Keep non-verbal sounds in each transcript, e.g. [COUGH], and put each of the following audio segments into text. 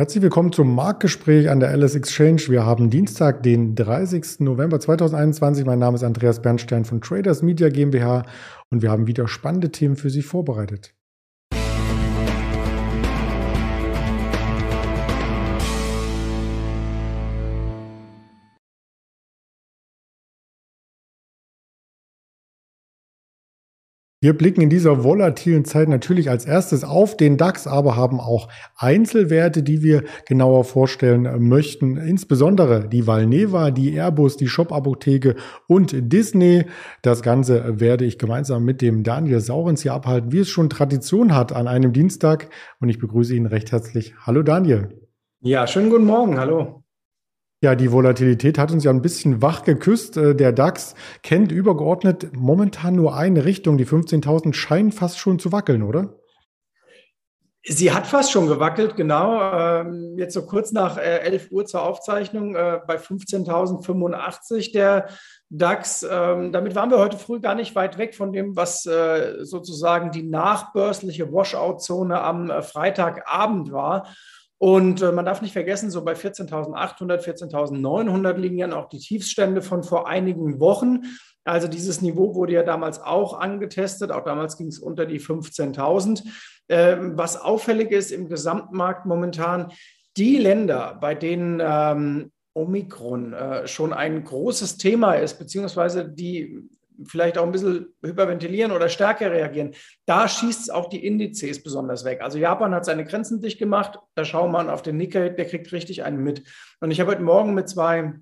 Herzlich willkommen zum Marktgespräch an der LS Exchange. Wir haben Dienstag, den 30. November 2021. Mein Name ist Andreas Bernstein von Traders Media GmbH und wir haben wieder spannende Themen für Sie vorbereitet. Wir blicken in dieser volatilen Zeit natürlich als erstes auf den DAX, aber haben auch Einzelwerte, die wir genauer vorstellen möchten. Insbesondere die Valneva, die Airbus, die Shop-Apotheke und Disney. Das Ganze werde ich gemeinsam mit dem Daniel Saurens hier abhalten, wie es schon Tradition hat an einem Dienstag. Und ich begrüße ihn recht herzlich. Hallo Daniel. Ja, schönen guten Morgen. Hallo. Ja, die Volatilität hat uns ja ein bisschen wach geküsst. Äh, der DAX kennt übergeordnet momentan nur eine Richtung. Die 15.000 scheinen fast schon zu wackeln, oder? Sie hat fast schon gewackelt, genau. Ähm, jetzt so kurz nach 11 äh, Uhr zur Aufzeichnung äh, bei 15.085 der DAX. Ähm, damit waren wir heute früh gar nicht weit weg von dem, was sozusagen die nachbörsliche Washout-Zone am Freitagabend war. Und äh, man darf nicht vergessen, so bei 14.800, 14.900 liegen ja auch die Tiefstände von vor einigen Wochen. Also dieses Niveau wurde ja damals auch angetestet. Auch damals ging es unter die 15.000. Äh, was auffällig ist im Gesamtmarkt momentan, die Länder, bei denen ähm, Omikron äh, schon ein großes Thema ist, beziehungsweise die vielleicht auch ein bisschen hyperventilieren oder stärker reagieren, da schießt es auch die Indizes besonders weg. Also Japan hat seine Grenzen dicht gemacht, da schauen wir auf den Nikkei, der kriegt richtig einen mit. Und ich habe heute Morgen mit zwei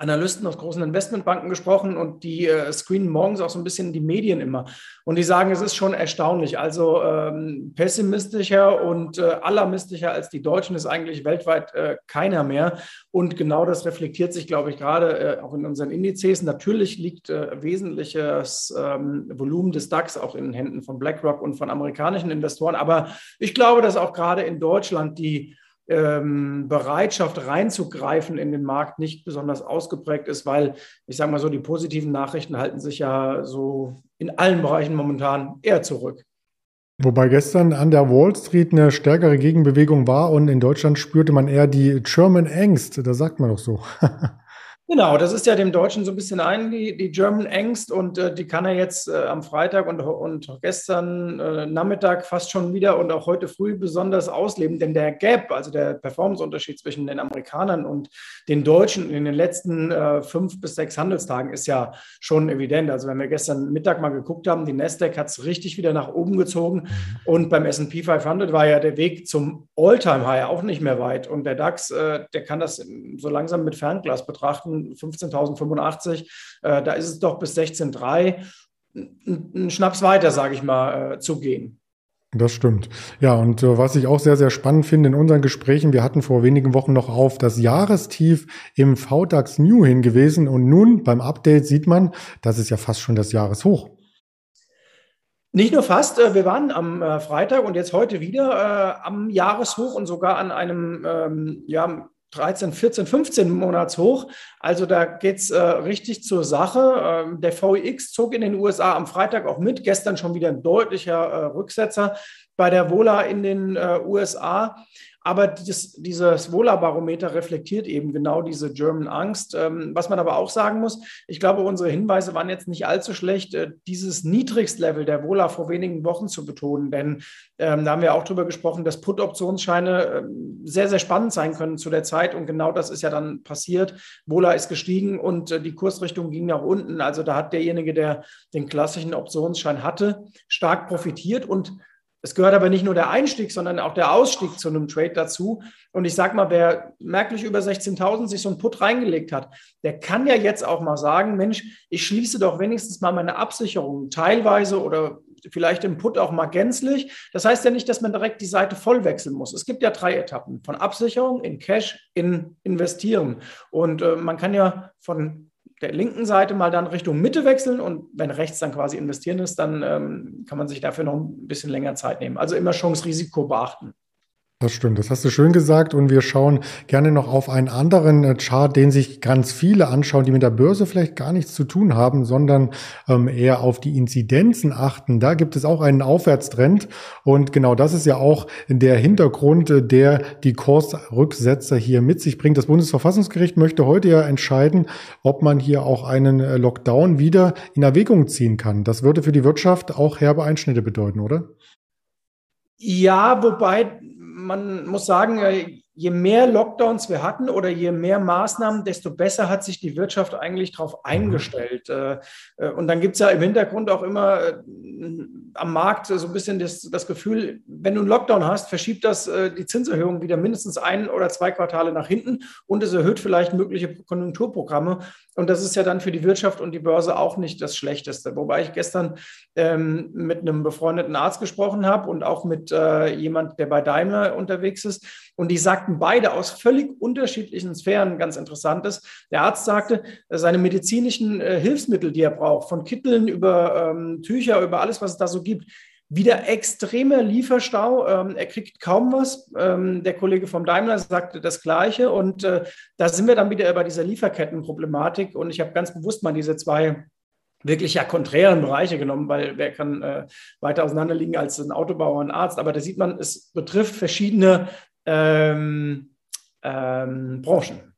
Analysten aus großen Investmentbanken gesprochen und die äh, screenen morgens auch so ein bisschen die Medien immer. Und die sagen, es ist schon erstaunlich. Also ähm, pessimistischer und äh, alarmistischer als die Deutschen ist eigentlich weltweit äh, keiner mehr. Und genau das reflektiert sich, glaube ich, gerade äh, auch in unseren Indizes. Natürlich liegt äh, wesentliches ähm, Volumen des DAX auch in den Händen von BlackRock und von amerikanischen Investoren. Aber ich glaube, dass auch gerade in Deutschland die ähm, Bereitschaft reinzugreifen in den Markt nicht besonders ausgeprägt ist, weil ich sage mal so, die positiven Nachrichten halten sich ja so in allen Bereichen momentan eher zurück. Wobei gestern an der Wall Street eine stärkere Gegenbewegung war und in Deutschland spürte man eher die German Angst, das sagt man doch so. [LAUGHS] Genau, das ist ja dem Deutschen so ein bisschen ein, die, die German Angst und äh, die kann er jetzt äh, am Freitag und, und gestern äh, Nachmittag fast schon wieder und auch heute früh besonders ausleben, denn der Gap, also der Performanceunterschied zwischen den Amerikanern und den Deutschen in den letzten äh, fünf bis sechs Handelstagen ist ja schon evident. Also wenn wir gestern Mittag mal geguckt haben, die Nasdaq hat es richtig wieder nach oben gezogen mhm. und beim S&P 500 war ja der Weg zum All-Time-High auch nicht mehr weit und der DAX, äh, der kann das so langsam mit Fernglas betrachten 15.085, äh, da ist es doch bis 16.3 ein Schnaps weiter, sage ich mal, äh, zu gehen. Das stimmt. Ja, und äh, was ich auch sehr, sehr spannend finde in unseren Gesprächen, wir hatten vor wenigen Wochen noch auf das Jahrestief im VDAX New hingewiesen und nun beim Update sieht man, das ist ja fast schon das Jahreshoch. Nicht nur fast, äh, wir waren am Freitag und jetzt heute wieder am Jahreshoch und sogar an einem ähm, ja, 13, 14, 15 Monats hoch. Also da geht's äh, richtig zur Sache. Ähm, der VIX zog in den USA am Freitag auch mit. Gestern schon wieder ein deutlicher äh, Rücksetzer bei der Vola in den äh, USA. Aber dieses, dieses Wohlerbarometer reflektiert eben genau diese German Angst. Ähm, was man aber auch sagen muss, ich glaube, unsere Hinweise waren jetzt nicht allzu schlecht, äh, dieses Niedrigstlevel der Wohler vor wenigen Wochen zu betonen. Denn ähm, da haben wir auch darüber gesprochen, dass Put-Optionsscheine äh, sehr, sehr spannend sein können zu der Zeit. Und genau das ist ja dann passiert. Wohler ist gestiegen und äh, die Kursrichtung ging nach unten. Also da hat derjenige, der den klassischen Optionsschein hatte, stark profitiert und es gehört aber nicht nur der Einstieg, sondern auch der Ausstieg zu einem Trade dazu. Und ich sage mal, wer merklich über 16.000 sich so einen Put reingelegt hat, der kann ja jetzt auch mal sagen, Mensch, ich schließe doch wenigstens mal meine Absicherung teilweise oder vielleicht im Put auch mal gänzlich. Das heißt ja nicht, dass man direkt die Seite voll wechseln muss. Es gibt ja drei Etappen von Absicherung in Cash, in Investieren. Und äh, man kann ja von der linken Seite mal dann Richtung Mitte wechseln und wenn rechts dann quasi investieren ist, dann ähm, kann man sich dafür noch ein bisschen länger Zeit nehmen. Also immer Chance-Risiko beachten. Das stimmt, das hast du schön gesagt. Und wir schauen gerne noch auf einen anderen äh, Chart, den sich ganz viele anschauen, die mit der Börse vielleicht gar nichts zu tun haben, sondern ähm, eher auf die Inzidenzen achten. Da gibt es auch einen Aufwärtstrend. Und genau das ist ja auch der Hintergrund, äh, der die Kursrücksetzer hier mit sich bringt. Das Bundesverfassungsgericht möchte heute ja entscheiden, ob man hier auch einen äh, Lockdown wieder in Erwägung ziehen kann. Das würde für die Wirtschaft auch herbe Einschnitte bedeuten, oder? Ja, wobei man muss sagen, äh, je mehr Lockdowns wir hatten oder je mehr Maßnahmen, desto besser hat sich die Wirtschaft eigentlich darauf mhm. eingestellt. Äh, äh, und dann gibt es ja im Hintergrund auch immer am Markt so ein bisschen das, das, Gefühl, wenn du einen Lockdown hast, verschiebt das die Zinserhöhung wieder mindestens ein oder zwei Quartale nach hinten und es erhöht vielleicht mögliche Konjunkturprogramme. Und das ist ja dann für die Wirtschaft und die Börse auch nicht das Schlechteste. Wobei ich gestern ähm, mit einem befreundeten Arzt gesprochen habe und auch mit äh, jemand, der bei Daimler unterwegs ist. Und die sagten beide aus völlig unterschiedlichen Sphären ganz Interessantes. Der Arzt sagte, seine medizinischen äh, Hilfsmittel, die er braucht, von Kitteln über ähm, Tücher, über alles, was es da so gibt, wieder extremer Lieferstau. Ähm, er kriegt kaum was. Ähm, der Kollege vom Daimler sagte das Gleiche. Und äh, da sind wir dann wieder bei dieser Lieferkettenproblematik. Und ich habe ganz bewusst mal diese zwei wirklich ja konträren Bereiche genommen, weil wer kann äh, weiter auseinander liegen als ein Autobauer, ein Arzt. Aber da sieht man, es betrifft verschiedene ähm, ähm, Branchen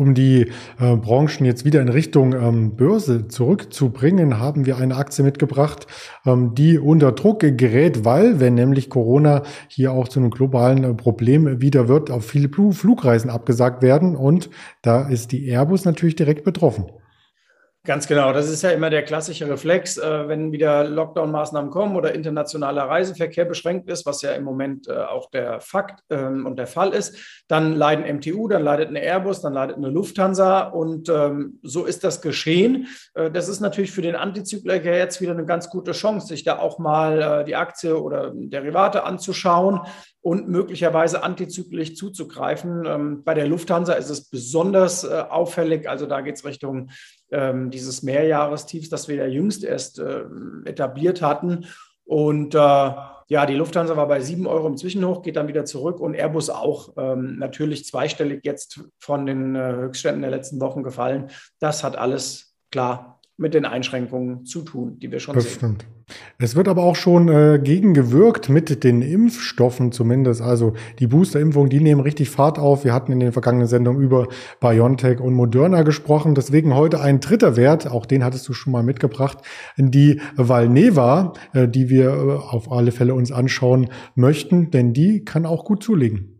um die äh, Branchen jetzt wieder in Richtung ähm, Börse zurückzubringen, haben wir eine Aktie mitgebracht, ähm, die unter Druck gerät, weil, wenn nämlich Corona hier auch zu einem globalen äh, Problem wieder wird, auf viele Flugreisen abgesagt werden und da ist die Airbus natürlich direkt betroffen. Ganz genau. Das ist ja immer der klassische Reflex, äh, wenn wieder Lockdown-Maßnahmen kommen oder internationaler Reiseverkehr beschränkt ist, was ja im Moment äh, auch der Fakt ähm, und der Fall ist. Dann leiden MTU, dann leidet eine Airbus, dann leidet eine Lufthansa und ähm, so ist das geschehen. Äh, das ist natürlich für den Antizykliker jetzt wieder eine ganz gute Chance, sich da auch mal die Aktie oder Derivate anzuschauen und möglicherweise antizyklisch zuzugreifen. Ähm, bei der Lufthansa ist es besonders auffällig. Also da geht es Richtung ähm, dieses Mehrjahrestiefs, das wir ja jüngst erst äh, etabliert hatten. Und äh, ja, die Lufthansa war bei 7 Euro im Zwischenhoch, geht dann wieder zurück und Airbus auch ähm, natürlich zweistellig jetzt von den äh, Höchstständen der letzten Wochen gefallen. Das hat alles klar mit den Einschränkungen zu tun, die wir schon das sehen. Stimmt. Es wird aber auch schon äh, gegengewirkt mit den Impfstoffen zumindest. Also die Boosterimpfungen, die nehmen richtig Fahrt auf. Wir hatten in den vergangenen Sendungen über BioNTech und Moderna gesprochen. Deswegen heute ein dritter Wert, auch den hattest du schon mal mitgebracht, die Valneva, äh, die wir äh, auf alle Fälle uns anschauen möchten, denn die kann auch gut zulegen.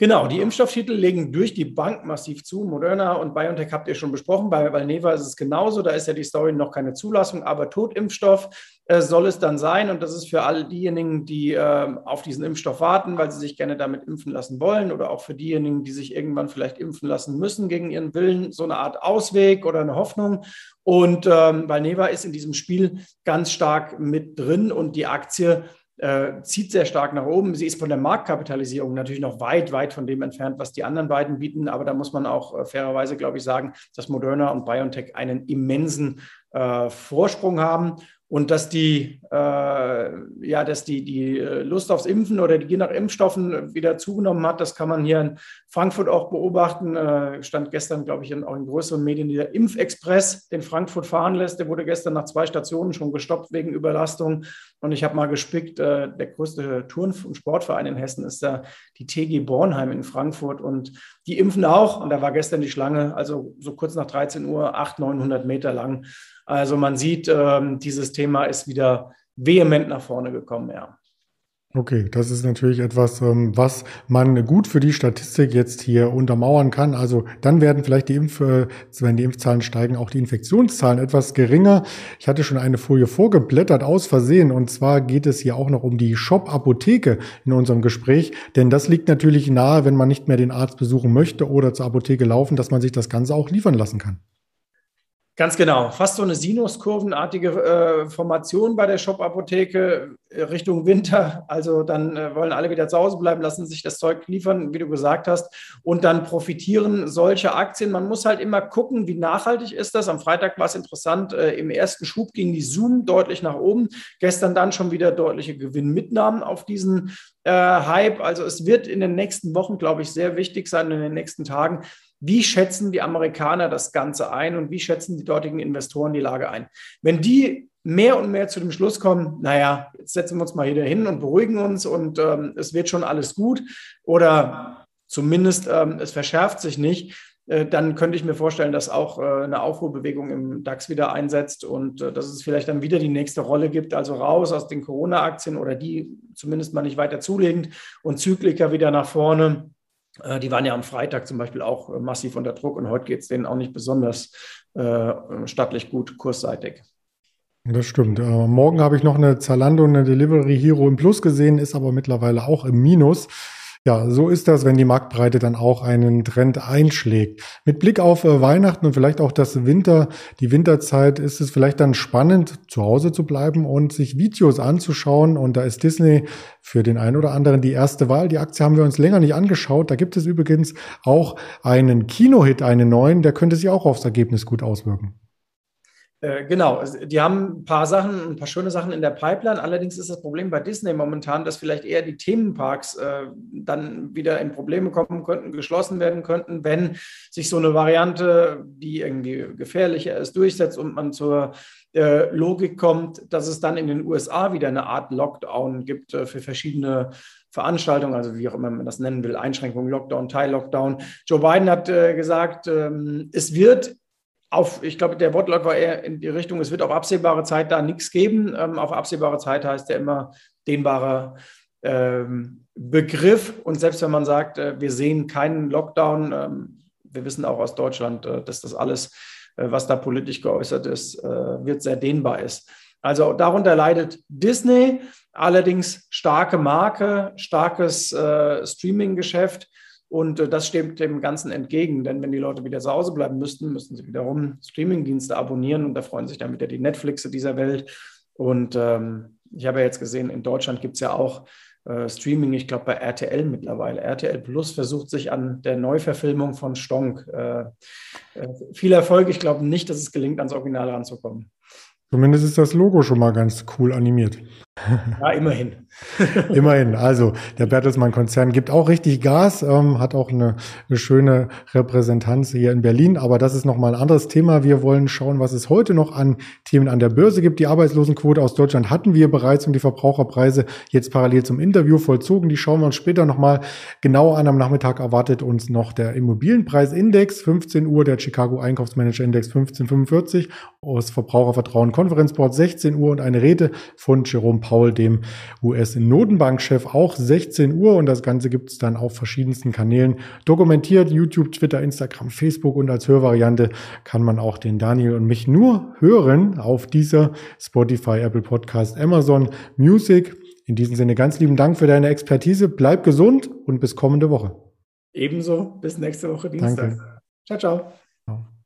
Genau, die Impfstofftitel legen durch die Bank massiv zu. Moderna und BioNTech habt ihr schon besprochen. Bei Valneva ist es genauso. Da ist ja die Story noch keine Zulassung, aber Totimpfstoff äh, soll es dann sein. Und das ist für all diejenigen, die äh, auf diesen Impfstoff warten, weil sie sich gerne damit impfen lassen wollen oder auch für diejenigen, die sich irgendwann vielleicht impfen lassen müssen gegen ihren Willen, so eine Art Ausweg oder eine Hoffnung. Und ähm, Valneva ist in diesem Spiel ganz stark mit drin und die Aktie äh, zieht sehr stark nach oben. Sie ist von der Marktkapitalisierung natürlich noch weit, weit von dem entfernt, was die anderen beiden bieten. Aber da muss man auch äh, fairerweise, glaube ich, sagen, dass Moderna und BioNTech einen immensen äh, Vorsprung haben und dass die, äh, ja, dass die, die äh, Lust aufs Impfen oder die Gier nach Impfstoffen wieder zugenommen hat, das kann man hier in Frankfurt auch beobachten. Äh, stand gestern, glaube ich, in, auch in größeren Medien dieser Impfexpress, den Frankfurt fahren lässt. Der wurde gestern nach zwei Stationen schon gestoppt wegen Überlastung. Und ich habe mal gespickt, äh, der größte Turn- und Sportverein in Hessen ist da die TG Bornheim in Frankfurt. Und die impfen auch. Und da war gestern die Schlange, also so kurz nach 13 Uhr, 800, 900 Meter lang. Also man sieht, ähm, dieses Thema ist wieder vehement nach vorne gekommen, ja. Okay, das ist natürlich etwas, ähm, was man gut für die Statistik jetzt hier untermauern kann. Also dann werden vielleicht die Impf, äh, wenn die Impfzahlen steigen, auch die Infektionszahlen etwas geringer. Ich hatte schon eine Folie vorgeblättert aus Versehen und zwar geht es hier auch noch um die Shop-Apotheke in unserem Gespräch, denn das liegt natürlich nahe, wenn man nicht mehr den Arzt besuchen möchte oder zur Apotheke laufen, dass man sich das Ganze auch liefern lassen kann. Ganz genau. Fast so eine sinuskurvenartige äh, Formation bei der Shop-Apotheke äh, Richtung Winter. Also dann äh, wollen alle wieder zu Hause bleiben, lassen sich das Zeug liefern, wie du gesagt hast. Und dann profitieren solche Aktien. Man muss halt immer gucken, wie nachhaltig ist das. Am Freitag war es interessant. Äh, Im ersten Schub ging die Zoom deutlich nach oben. Gestern dann schon wieder deutliche Gewinnmitnahmen auf diesen äh, Hype. Also es wird in den nächsten Wochen, glaube ich, sehr wichtig sein, in den nächsten Tagen, wie schätzen die Amerikaner das Ganze ein und wie schätzen die dortigen Investoren die Lage ein? Wenn die mehr und mehr zu dem Schluss kommen, naja, jetzt setzen wir uns mal hier hin und beruhigen uns und ähm, es wird schon alles gut oder zumindest ähm, es verschärft sich nicht, äh, dann könnte ich mir vorstellen, dass auch äh, eine Aufruhrbewegung im DAX wieder einsetzt und äh, dass es vielleicht dann wieder die nächste Rolle gibt, also raus aus den Corona-Aktien oder die zumindest mal nicht weiter zulegen und Zykliker wieder nach vorne die waren ja am Freitag zum Beispiel auch äh, massiv unter Druck und heute geht es denen auch nicht besonders äh, stattlich gut kursseitig. Das stimmt. Äh, morgen habe ich noch eine Zalando und eine Delivery Hero im Plus gesehen, ist aber mittlerweile auch im Minus. Ja, so ist das, wenn die Marktbreite dann auch einen Trend einschlägt. Mit Blick auf äh, Weihnachten und vielleicht auch das Winter, die Winterzeit, ist es vielleicht dann spannend, zu Hause zu bleiben und sich Videos anzuschauen. Und da ist Disney für den einen oder anderen die erste Wahl. Die Aktie haben wir uns länger nicht angeschaut. Da gibt es übrigens auch einen Kinohit, einen neuen, der könnte sich auch aufs Ergebnis gut auswirken. Äh, genau, also, die haben ein paar Sachen, ein paar schöne Sachen in der Pipeline. Allerdings ist das Problem bei Disney momentan, dass vielleicht eher die Themenparks äh, dann wieder in Probleme kommen könnten, geschlossen werden könnten, wenn sich so eine Variante, die irgendwie gefährlicher ist, durchsetzt und man zur äh, Logik kommt, dass es dann in den USA wieder eine Art Lockdown gibt äh, für verschiedene Veranstaltungen, also wie auch immer man das nennen will, Einschränkungen, Lockdown, Teil-Lockdown. Joe Biden hat äh, gesagt, ähm, es wird auf, ich glaube, der Wortlaut war eher in die Richtung, es wird auf absehbare Zeit da nichts geben. Ähm, auf absehbare Zeit heißt ja immer dehnbarer ähm, Begriff. Und selbst wenn man sagt, äh, wir sehen keinen Lockdown, ähm, wir wissen auch aus Deutschland, äh, dass das alles, äh, was da politisch geäußert ist, äh, wird sehr dehnbar ist. Also darunter leidet Disney, allerdings starke Marke, starkes äh, Streaming-Geschäft und äh, das steht dem Ganzen entgegen, denn wenn die Leute wieder zu Hause bleiben müssten, müssten sie wiederum Streamingdienste abonnieren und da freuen sich dann wieder die Netflixe dieser Welt. Und ähm, ich habe ja jetzt gesehen, in Deutschland gibt es ja auch äh, Streaming, ich glaube bei RTL mittlerweile. RTL Plus versucht sich an der Neuverfilmung von Stonk. Äh, äh, viel Erfolg. Ich glaube nicht, dass es gelingt, ans Original ranzukommen. Zumindest ist das Logo schon mal ganz cool animiert. Ja, immerhin. [LAUGHS] immerhin. Also der Bertelsmann-Konzern gibt auch richtig Gas, ähm, hat auch eine, eine, schöne Repräsentanz hier in Berlin. Aber das ist nochmal ein anderes Thema. Wir wollen schauen, was es heute noch an Themen an der Börse gibt. Die Arbeitslosenquote aus Deutschland hatten wir bereits und die Verbraucherpreise jetzt parallel zum Interview vollzogen. Die schauen wir uns später nochmal genauer an. Am Nachmittag erwartet uns noch der Immobilienpreisindex, 15 Uhr, der Chicago Einkaufsmanager Index 1545 aus Verbrauchervertrauen Konferenzboard 16 Uhr und eine Rede von Jerome Paul, dem US-Notenbankchef, auch 16 Uhr. Und das Ganze gibt es dann auf verschiedensten Kanälen dokumentiert. YouTube, Twitter, Instagram, Facebook und als Hörvariante kann man auch den Daniel und mich nur hören auf dieser Spotify, Apple Podcast, Amazon Music. In diesem Sinne ganz lieben Dank für deine Expertise. Bleib gesund und bis kommende Woche. Ebenso. Bis nächste Woche Dienstag. Danke. Ciao, ciao. ciao.